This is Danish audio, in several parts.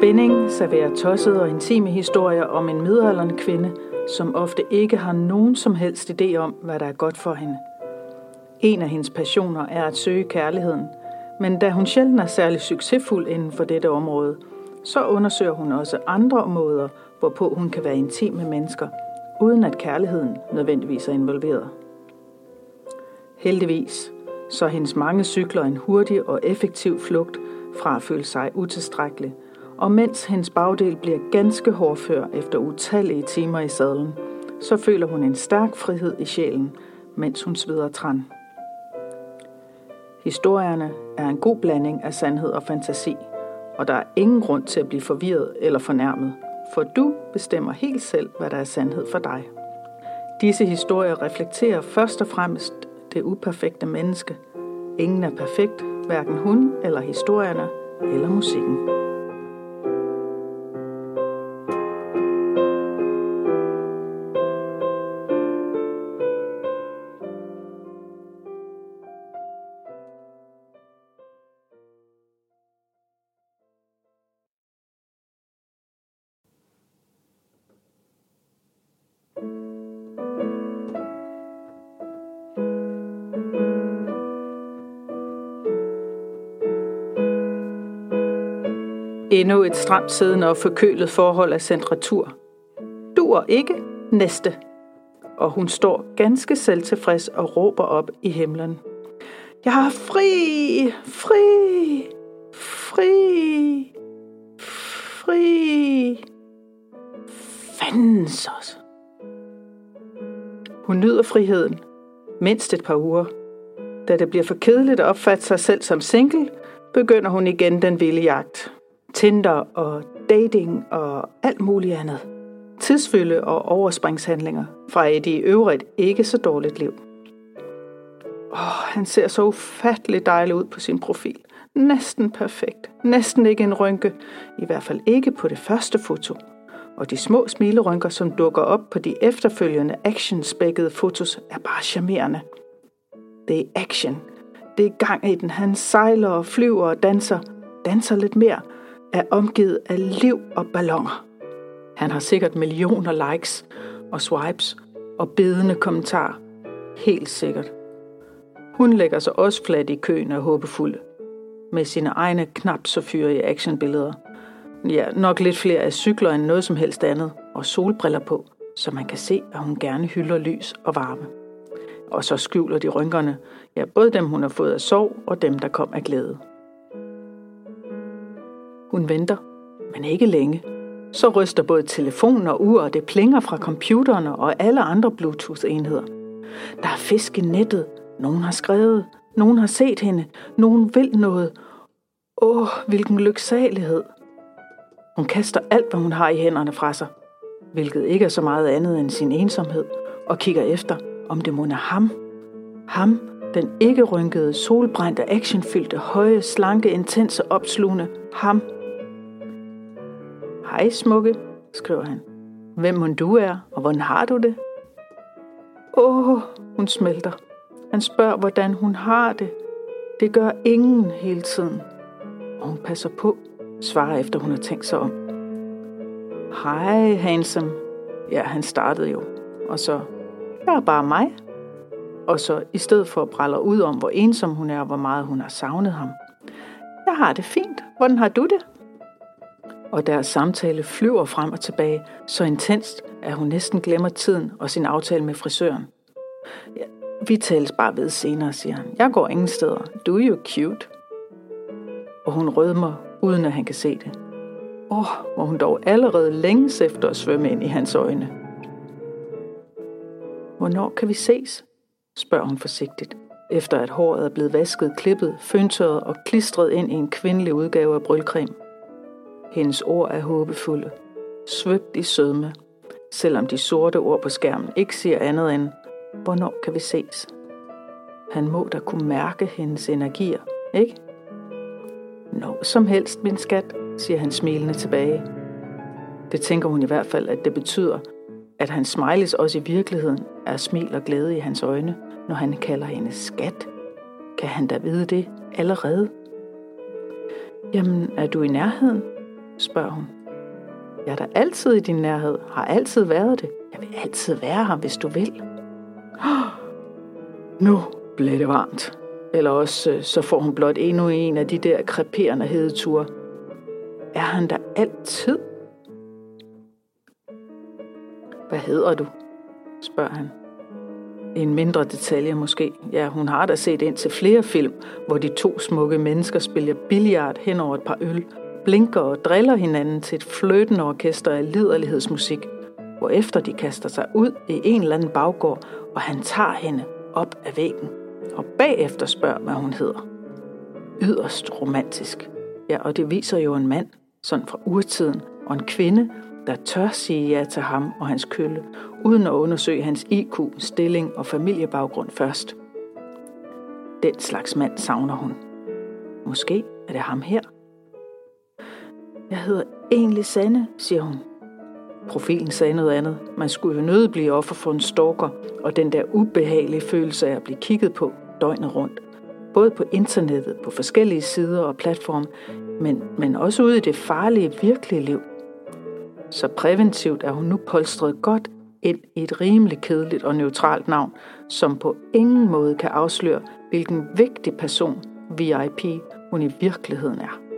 spænding serverer tossede og intime historier om en midaldrende kvinde, som ofte ikke har nogen som helst idé om, hvad der er godt for hende. En af hendes passioner er at søge kærligheden, men da hun sjældent er særlig succesfuld inden for dette område, så undersøger hun også andre måder, hvorpå hun kan være intim med mennesker, uden at kærligheden nødvendigvis er involveret. Heldigvis så hendes mange cykler en hurtig og effektiv flugt fra at føle sig utilstrækkelig, og mens hendes bagdel bliver ganske hårdfør efter utallige timer i sadlen, så føler hun en stærk frihed i sjælen, mens hun sveder træn. Historierne er en god blanding af sandhed og fantasi, og der er ingen grund til at blive forvirret eller fornærmet, for du bestemmer helt selv, hvad der er sandhed for dig. Disse historier reflekterer først og fremmest det uperfekte menneske. Ingen er perfekt, hverken hun eller historierne eller musikken. Endnu et stramt siddende og forkølet forhold af centratur. Duer ikke næste. Og hun står ganske selvtilfreds og råber op i himlen. Jeg har fri, fri, fri, fri. Fandens også. Hun nyder friheden mindst et par uger. Da det bliver for kedeligt at opfatte sig selv som single, begynder hun igen den vilde jagt. Tinder og dating og alt muligt andet. Tidsfylde og overspringshandlinger fra et i øvrigt ikke så dårligt liv. Oh, han ser så ufattelig dejlig ud på sin profil. Næsten perfekt. Næsten ikke en rynke. I hvert fald ikke på det første foto. Og de små smilerynker, som dukker op på de efterfølgende actionspækkede fotos, er bare charmerende. Det er action. Det er gang i den. Han sejler og flyver og danser. Danser lidt mere – er omgivet af liv og ballonger. Han har sikkert millioner likes og swipes og bedende kommentarer. Helt sikkert. Hun lægger sig også flat i køen af håbefulde. Med sine egne knap så fyrige actionbilleder. Ja, nok lidt flere af cykler end noget som helst andet. Og solbriller på, så man kan se, at hun gerne hylder lys og varme. Og så skjuler de rynkerne, ja, både dem hun har fået af sorg og dem der kom af glæde. Hun venter, men ikke længe. Så ryster både telefonen og ur, og det plinger fra computerne og alle andre Bluetooth-enheder. Der er fisk i nettet. Nogen har skrevet. Nogen har set hende. Nogen vil noget. Åh, hvilken lyksalighed. Hun kaster alt, hvad hun har i hænderne fra sig, hvilket ikke er så meget andet end sin ensomhed, og kigger efter, om det må er ham. Ham, den ikke rynkede, solbrændte, actionfyldte, høje, slanke, intense, opslugende. Ham, Hej smukke, skriver han. Hvem hun du er, og hvordan har du det? Åh, oh, hun smelter. Han spørger, hvordan hun har det. Det gør ingen hele tiden. Og hun passer på, svarer efter hun har tænkt sig om. Hej, handsome. Ja, han startede jo. Og så, jeg er bare mig. Og så, i stedet for at brælle ud om, hvor ensom hun er, og hvor meget hun har savnet ham. Jeg har det fint. Hvordan har du det? Og deres samtale flyver frem og tilbage så intenst, at hun næsten glemmer tiden og sin aftale med frisøren. Ja, vi tales bare ved senere, siger han. Jeg går ingen steder. Du er jo cute. Og hun rødmer, uden at han kan se det. Åh, oh, hvor hun dog allerede længes efter at svømme ind i hans øjne. Hvornår kan vi ses? spørger hun forsigtigt, efter at håret er blevet vasket, klippet, føntøjet og klistret ind i en kvindelig udgave af brylcreme. Hendes ord er håbefulde, svøbt i sødme, selvom de sorte ord på skærmen ikke siger andet end, hvornår kan vi ses? Han må da kunne mærke hendes energier, ikke? Når som helst, min skat, siger han smilende tilbage. Det tænker hun i hvert fald, at det betyder, at hans smiles også i virkeligheden er smil og glæde i hans øjne, når han kalder hende skat. Kan han da vide det allerede? Jamen, er du i nærheden? Spørger hun. Jeg er der altid i din nærhed, har altid været det. Jeg vil altid være her, hvis du vil. Nu bliver det varmt. Eller også øh, så får hun blot endnu en af de der kreperende hedeture. Er han der altid? Hvad hedder du? spørger han. En mindre detalje måske. Ja, hun har da set ind til flere film, hvor de to smukke mennesker spiller billiard hen over et par øl, blinker og driller hinanden til et fløtende orkester af liderlighedsmusik, efter de kaster sig ud i en eller anden baggård, og han tager hende op af væggen, og bagefter spørger, hvad hun hedder. Yderst romantisk. Ja, og det viser jo en mand, sådan fra urtiden, og en kvinde, der tør sige ja til ham og hans kølle, uden at undersøge hans IQ, stilling og familiebaggrund først. Den slags mand savner hun. Måske er det ham her. Jeg hedder egentlig Sanne, siger hun. Profilen sagde noget andet. Man skulle jo nødt blive offer for en stalker, og den der ubehagelige følelse af at blive kigget på døgnet rundt. Både på internettet, på forskellige sider og platforme, men, men også ude i det farlige, virkelige liv. Så præventivt er hun nu polstret godt ind i et rimelig kedeligt og neutralt navn, som på ingen måde kan afsløre, hvilken vigtig person VIP hun i virkeligheden er.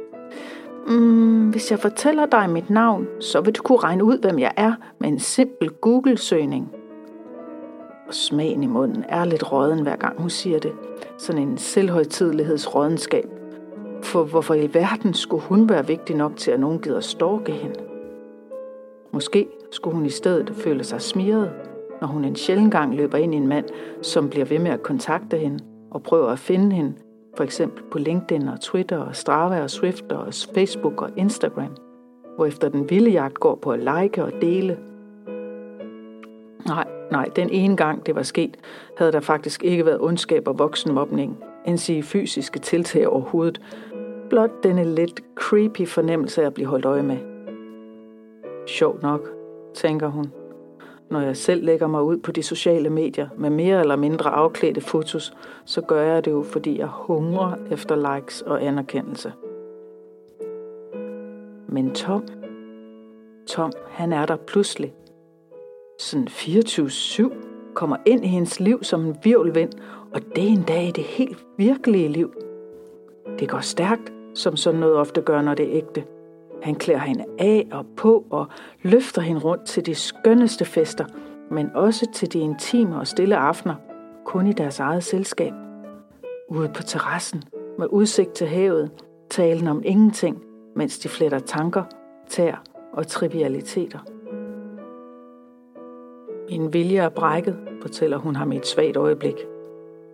Mm, hvis jeg fortæller dig mit navn, så vil du kunne regne ud, hvem jeg er med en simpel Google-søgning. Og smagen i munden er lidt råden, hver gang hun siger det. Sådan en selvhøjtidlighedsrådenskab. For hvorfor i verden skulle hun være vigtig nok til, at nogen gider storke hende? Måske skulle hun i stedet føle sig smiret, når hun en sjældent gang løber ind i en mand, som bliver ved med at kontakte hende og prøver at finde hende, for eksempel på LinkedIn og Twitter og Strava og Swift og Facebook og Instagram, hvor efter den vilde jagt går på at like og dele. Nej, nej, den ene gang det var sket, havde der faktisk ikke været ondskab og voksenmobning, end sige fysiske tiltag overhovedet. Blot denne lidt creepy fornemmelse af at blive holdt øje med. Sjov nok, tænker hun, når jeg selv lægger mig ud på de sociale medier med mere eller mindre afklædte fotos, så gør jeg det jo, fordi jeg hungrer efter likes og anerkendelse. Men Tom, Tom, han er der pludselig. Sådan 24-7 kommer ind i hendes liv som en virvelvind, og det er en dag i det helt virkelige liv. Det går stærkt, som sådan noget ofte gør, når det er ægte. Han klæder hende af og på og løfter hende rundt til de skønneste fester, men også til de intime og stille aftener, kun i deres eget selskab. Ude på terrassen, med udsigt til havet, talen om ingenting, mens de fletter tanker, tær og trivialiteter. Min vilje er brækket, fortæller hun ham i et svagt øjeblik.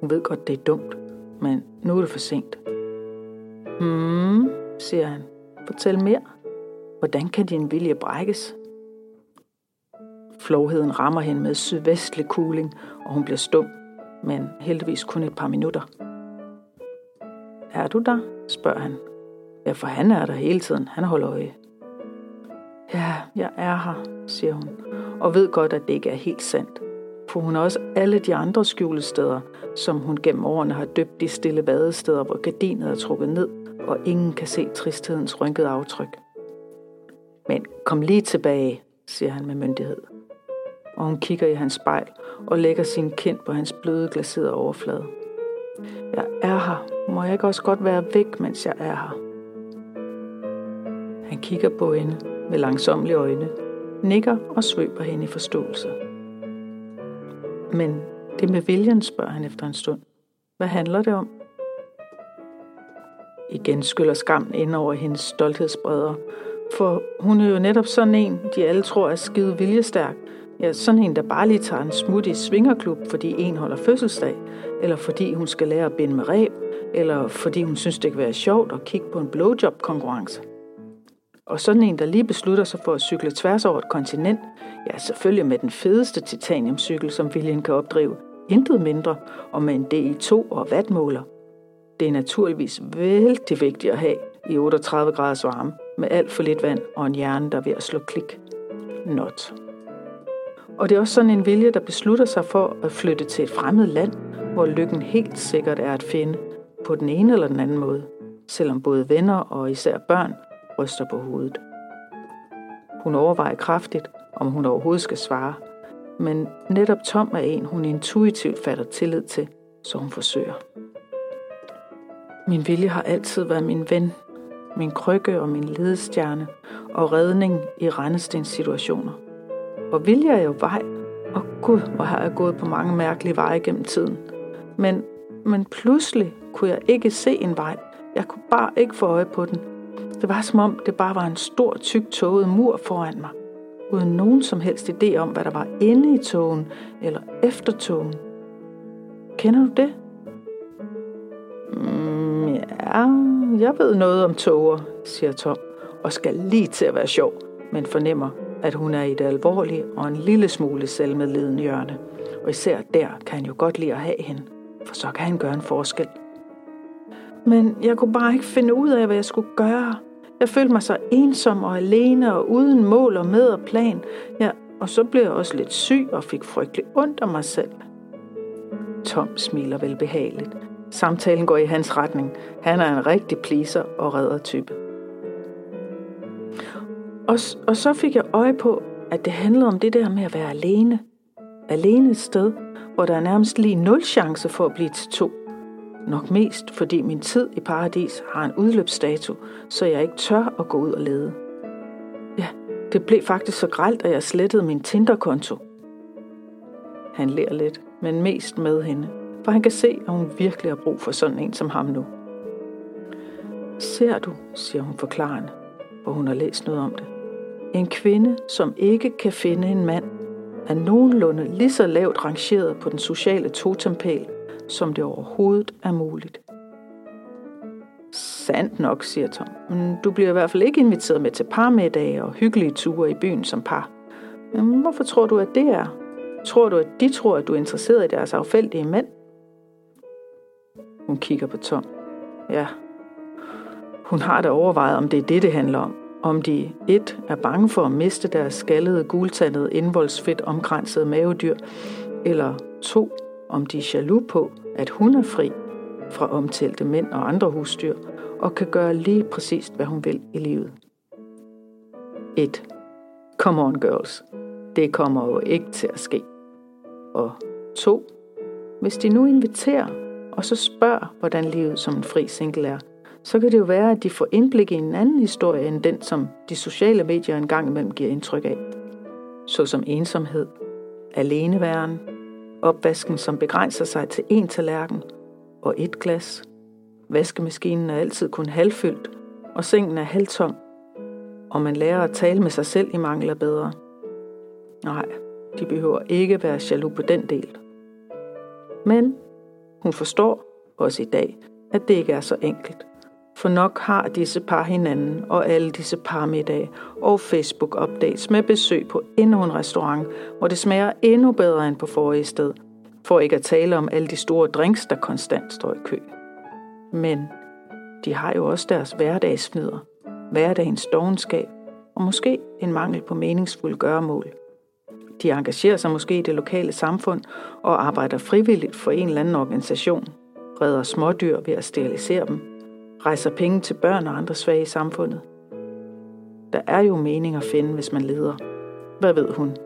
Hun ved godt, det er dumt, men nu er det for sent. Hmm, siger han. Fortæl mere. Hvordan kan din vilje brækkes? Flovheden rammer hende med sydvestlig kuling, og hun bliver stum, men heldigvis kun et par minutter. Er du der? spørger han. Ja, for han er der hele tiden. Han holder øje. Ja, jeg er her, siger hun, og ved godt, at det ikke er helt sandt. For hun har også alle de andre skjulesteder, som hun gennem årene har døbt de stille vadesteder, hvor gardinet er trukket ned, og ingen kan se tristhedens rynkede aftryk. Men kom lige tilbage, siger han med myndighed. Og hun kigger i hans spejl og lægger sin kind på hans bløde glaserede overflade. Jeg er her. Må jeg ikke også godt være væk, mens jeg er her? Han kigger på hende med langsomlige øjne, nikker og svøber hende i forståelse. Men det med viljen, spørger han efter en stund. Hvad handler det om? Igen skyller skammen ind over hendes stolthedsbredder, for hun er jo netop sådan en, de alle tror er skide viljestærk. Ja, sådan en, der bare lige tager en smut i svingerklub, fordi en holder fødselsdag, eller fordi hun skal lære at binde med reb, eller fordi hun synes, det kan være sjovt at kigge på en blowjob-konkurrence. Og sådan en, der lige beslutter sig for at cykle tværs over et kontinent, ja, selvfølgelig med den fedeste titaniumcykel, som viljen kan opdrive, intet mindre, og med en DI2 og vatmåler. Det er naturligvis vældig vigtigt at have i 38 graders varme, med alt for lidt vand og en hjerne, der er ved at slå klik. Not. Og det er også sådan en vilje, der beslutter sig for at flytte til et fremmed land, hvor lykken helt sikkert er at finde på den ene eller den anden måde, selvom både venner og især børn ryster på hovedet. Hun overvejer kraftigt, om hun overhovedet skal svare. Men netop Tom er en, hun intuitivt fatter tillid til, så hun forsøger. Min vilje har altid været min ven, min krykke og min ledestjerne og redning i Randestens situationer. Og vilje er jo vej, og Gud, hvor har jeg gået på mange mærkelige veje gennem tiden. Men, men pludselig kunne jeg ikke se en vej. Jeg kunne bare ikke få øje på den. Det var som om, det bare var en stor, tyk tåget mur foran mig, uden nogen som helst idé om, hvad der var inde i togen eller efter togen. Kender du det? Mm, ja, jeg ved noget om tåger, siger Tom, og skal lige til at være sjov, men fornemmer, at hun er i det alvorlige og en lille smule selvmedledende hjørne. Og især der kan han jo godt lide at have hende, for så kan han gøre en forskel. Men jeg kunne bare ikke finde ud af, hvad jeg skulle gøre. Jeg følte mig så ensom og alene og uden mål og med og plan. Ja, og så blev jeg også lidt syg og fik frygtelig ondt af mig selv. Tom smiler velbehageligt. Samtalen går i hans retning. Han er en rigtig pleaser og redder type. Og, og så fik jeg øje på, at det handlede om det der med at være alene. Alene et sted, hvor der er nærmest lige nul chance for at blive til to. Nok mest, fordi min tid i paradis har en udløbsdato, så jeg ikke tør at gå ud og lede. Ja, det blev faktisk så gralt, at jeg slettede min Tinder-konto. Han ler lidt, men mest med hende, for han kan se, at hun virkelig har brug for sådan en som ham nu. Ser du, siger hun forklarende, hvor hun har læst noget om det. En kvinde, som ikke kan finde en mand, er nogenlunde lige så lavt rangeret på den sociale totempæl, som det overhovedet er muligt. Sandt nok, siger Tom. Men du bliver i hvert fald ikke inviteret med til parmiddage og hyggelige ture i byen som par. Men hvorfor tror du, at det er? Tror du, at de tror, at du er interesseret i deres affældige mænd? Hun kigger på Tom. Ja, hun har da overvejet, om det er det, det handler om. Om de et er bange for at miste deres skaldede, gultandede, indvoldsfedt omkransede mavedyr, eller to, om de er jaloux på, at hun er fri fra omtalte mænd og andre husdyr, og kan gøre lige præcis, hvad hun vil i livet. 1. Come on, girls. Det kommer jo ikke til at ske. Og 2. Hvis de nu inviterer, og så spørger, hvordan livet som en fri single er, så kan det jo være, at de får indblik i en anden historie end den, som de sociale medier engang imellem giver indtryk af. Såsom ensomhed, aleneværen, opvasken, som begrænser sig til én tallerken og et glas. Vaskemaskinen er altid kun halvfyldt, og sengen er halvtom, og man lærer at tale med sig selv i mangler bedre. Nej, de behøver ikke være jaloux på den del. Men hun forstår, også i dag, at det ikke er så enkelt. For nok har disse par hinanden og alle disse parmiddage og Facebook-updates med besøg på endnu en restaurant, hvor det smager endnu bedre end på forrige sted, for ikke at tale om alle de store drinks, der konstant står i kø. Men de har jo også deres hverdagsfnider, hverdagens dogenskab og måske en mangel på meningsfulde gøremål. De engagerer sig måske i det lokale samfund og arbejder frivilligt for en eller anden organisation, redder smådyr ved at sterilisere dem rejser penge til børn og andre svage i samfundet. Der er jo mening at finde, hvis man leder. Hvad ved hun?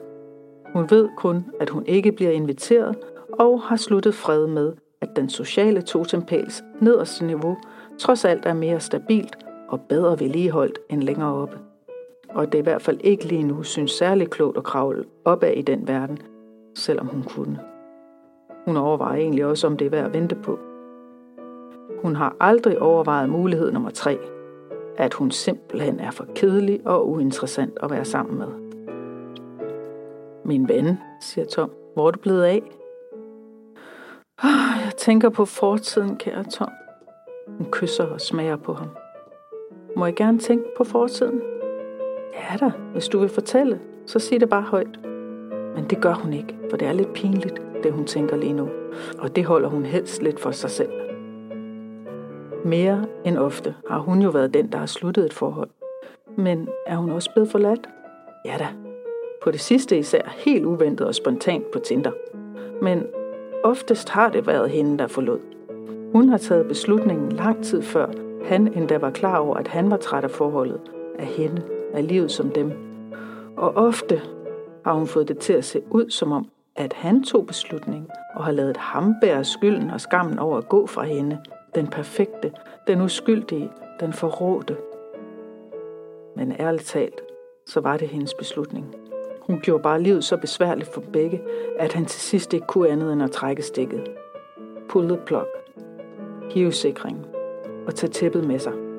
Hun ved kun, at hun ikke bliver inviteret og har sluttet fred med, at den sociale totempæls nederste niveau trods alt er mere stabilt og bedre vedligeholdt end længere oppe. Og det er i hvert fald ikke lige nu synes særlig klogt at kravle opad i den verden, selvom hun kunne. Hun overvejer egentlig også, om det er værd at vente på. Hun har aldrig overvejet mulighed nummer tre, at hun simpelthen er for kedelig og uinteressant at være sammen med. Min ven, siger Tom, hvor er du blevet af? Ah, jeg tænker på fortiden, kære Tom. Hun kysser og smager på ham. Må jeg gerne tænke på fortiden? Ja da, hvis du vil fortælle, så sig det bare højt. Men det gør hun ikke, for det er lidt pinligt, det hun tænker lige nu. Og det holder hun helst lidt for sig selv. Mere end ofte har hun jo været den, der har sluttet et forhold. Men er hun også blevet forladt? Ja da. På det sidste især helt uventet og spontant på Tinder. Men oftest har det været hende, der forlod. Hun har taget beslutningen lang tid før han endda var klar over, at han var træt af forholdet, af hende, af livet som dem. Og ofte har hun fået det til at se ud, som om, at han tog beslutningen og har lavet ham bære skylden og skammen over at gå fra hende, den perfekte, den uskyldige, den forrådte. Men ærligt talt, så var det hendes beslutning. Hun gjorde bare livet så besværligt for begge, at han til sidst ikke kunne andet end at trække stikket. Pull the plug. Hive sikringen. Og tage tæppet med sig.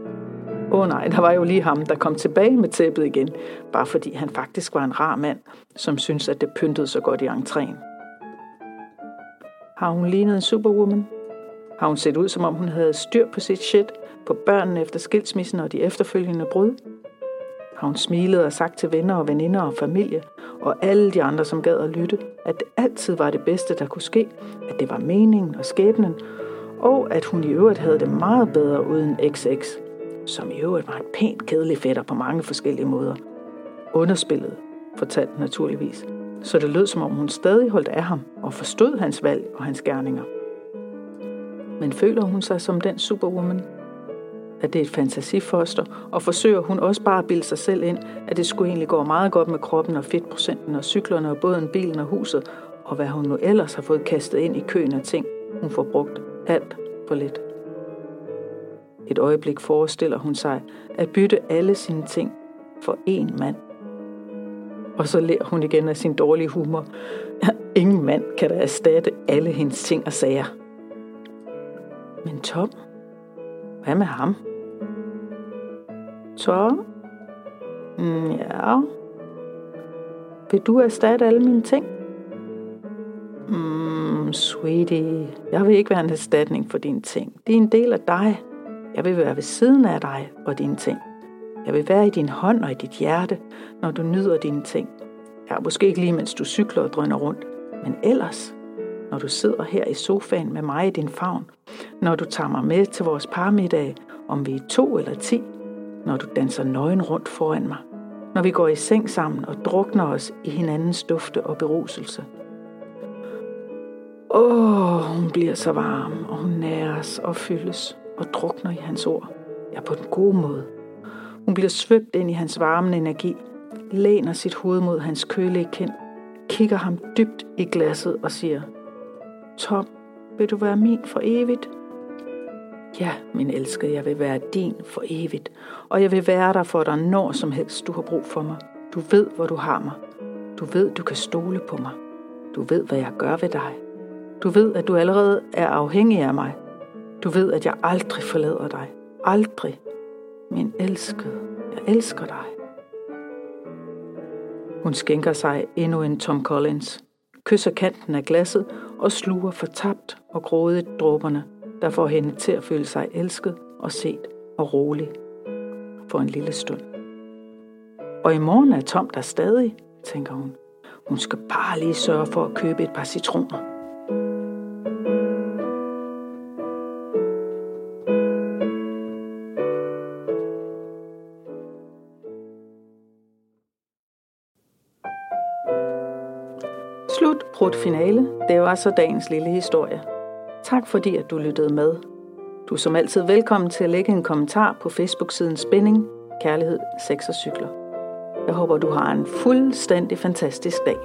Åh oh nej, der var jo lige ham, der kom tilbage med tæppet igen, bare fordi han faktisk var en rar mand, som syntes, at det pyntede så godt i entréen. Har hun lignet en superwoman? Har hun set ud, som om hun havde styr på sit shit, på børnene efter skilsmissen og de efterfølgende brud? Har hun smilet og sagt til venner og veninder og familie, og alle de andre, som gad at lytte, at det altid var det bedste, der kunne ske, at det var meningen og skæbnen, og at hun i øvrigt havde det meget bedre uden XX, som i øvrigt var en pænt kedelig fætter på mange forskellige måder. Underspillet, fortalte naturligvis, så det lød som om hun stadig holdt af ham og forstod hans valg og hans gerninger. Men føler hun sig som den superwoman, at det er et fantasifoster, og forsøger hun også bare at bilde sig selv ind, at det skulle egentlig gå meget godt med kroppen og fedtprocenten og cyklerne og båden, bilen og huset, og hvad hun nu ellers har fået kastet ind i køen af ting, hun får brugt alt for lidt. Et øjeblik forestiller hun sig at bytte alle sine ting for én mand. Og så lærer hun igen af sin dårlige humor. Ingen mand kan da erstatte alle hendes ting og sager. Men Tom, hvad med ham? Tom? Mm, ja. Vil du erstatte alle mine ting? Mm, sweetie, jeg vil ikke være en erstatning for dine ting. Det er en del af dig. Jeg vil være ved siden af dig og dine ting. Jeg vil være i din hånd og i dit hjerte, når du nyder dine ting. Ja, måske ikke lige, mens du cykler og drøner rundt, men ellers, når du sidder her i sofaen med mig i din favn, når du tager mig med til vores parmiddag, om vi er to eller ti, når du danser nøgen rundt foran mig, når vi går i seng sammen og drukner os i hinandens dufte og beruselse. Åh, oh, hun bliver så varm, og hun næres og fyldes og drukner i hans ord. Ja, på den gode måde. Hun bliver svøbt ind i hans varme energi, læner sit hoved mod hans kølige kind, kigger ham dybt i glasset og siger, Tom, vil du være min for evigt? Ja, min elskede, jeg vil være din for evigt, og jeg vil være der for dig når som helst, du har brug for mig. Du ved, hvor du har mig. Du ved, du kan stole på mig. Du ved, hvad jeg gør ved dig. Du ved, at du allerede er afhængig af mig. Du ved, at jeg aldrig forlader dig. Aldrig. Min elskede, jeg elsker dig. Hun skænker sig endnu en Tom Collins, kysser kanten af glasset og sluger fortabt og grådigt dråberne, der får hende til at føle sig elsket og set og rolig for en lille stund. Og i morgen er Tom der stadig, tænker hun. Hun skal bare lige sørge for at købe et par citroner. Slut, finale. Det var så dagens lille historie. Tak fordi, at du lyttede med. Du er som altid velkommen til at lægge en kommentar på Facebook-siden Spænding, Kærlighed, Sex og Cykler. Jeg håber, du har en fuldstændig fantastisk dag.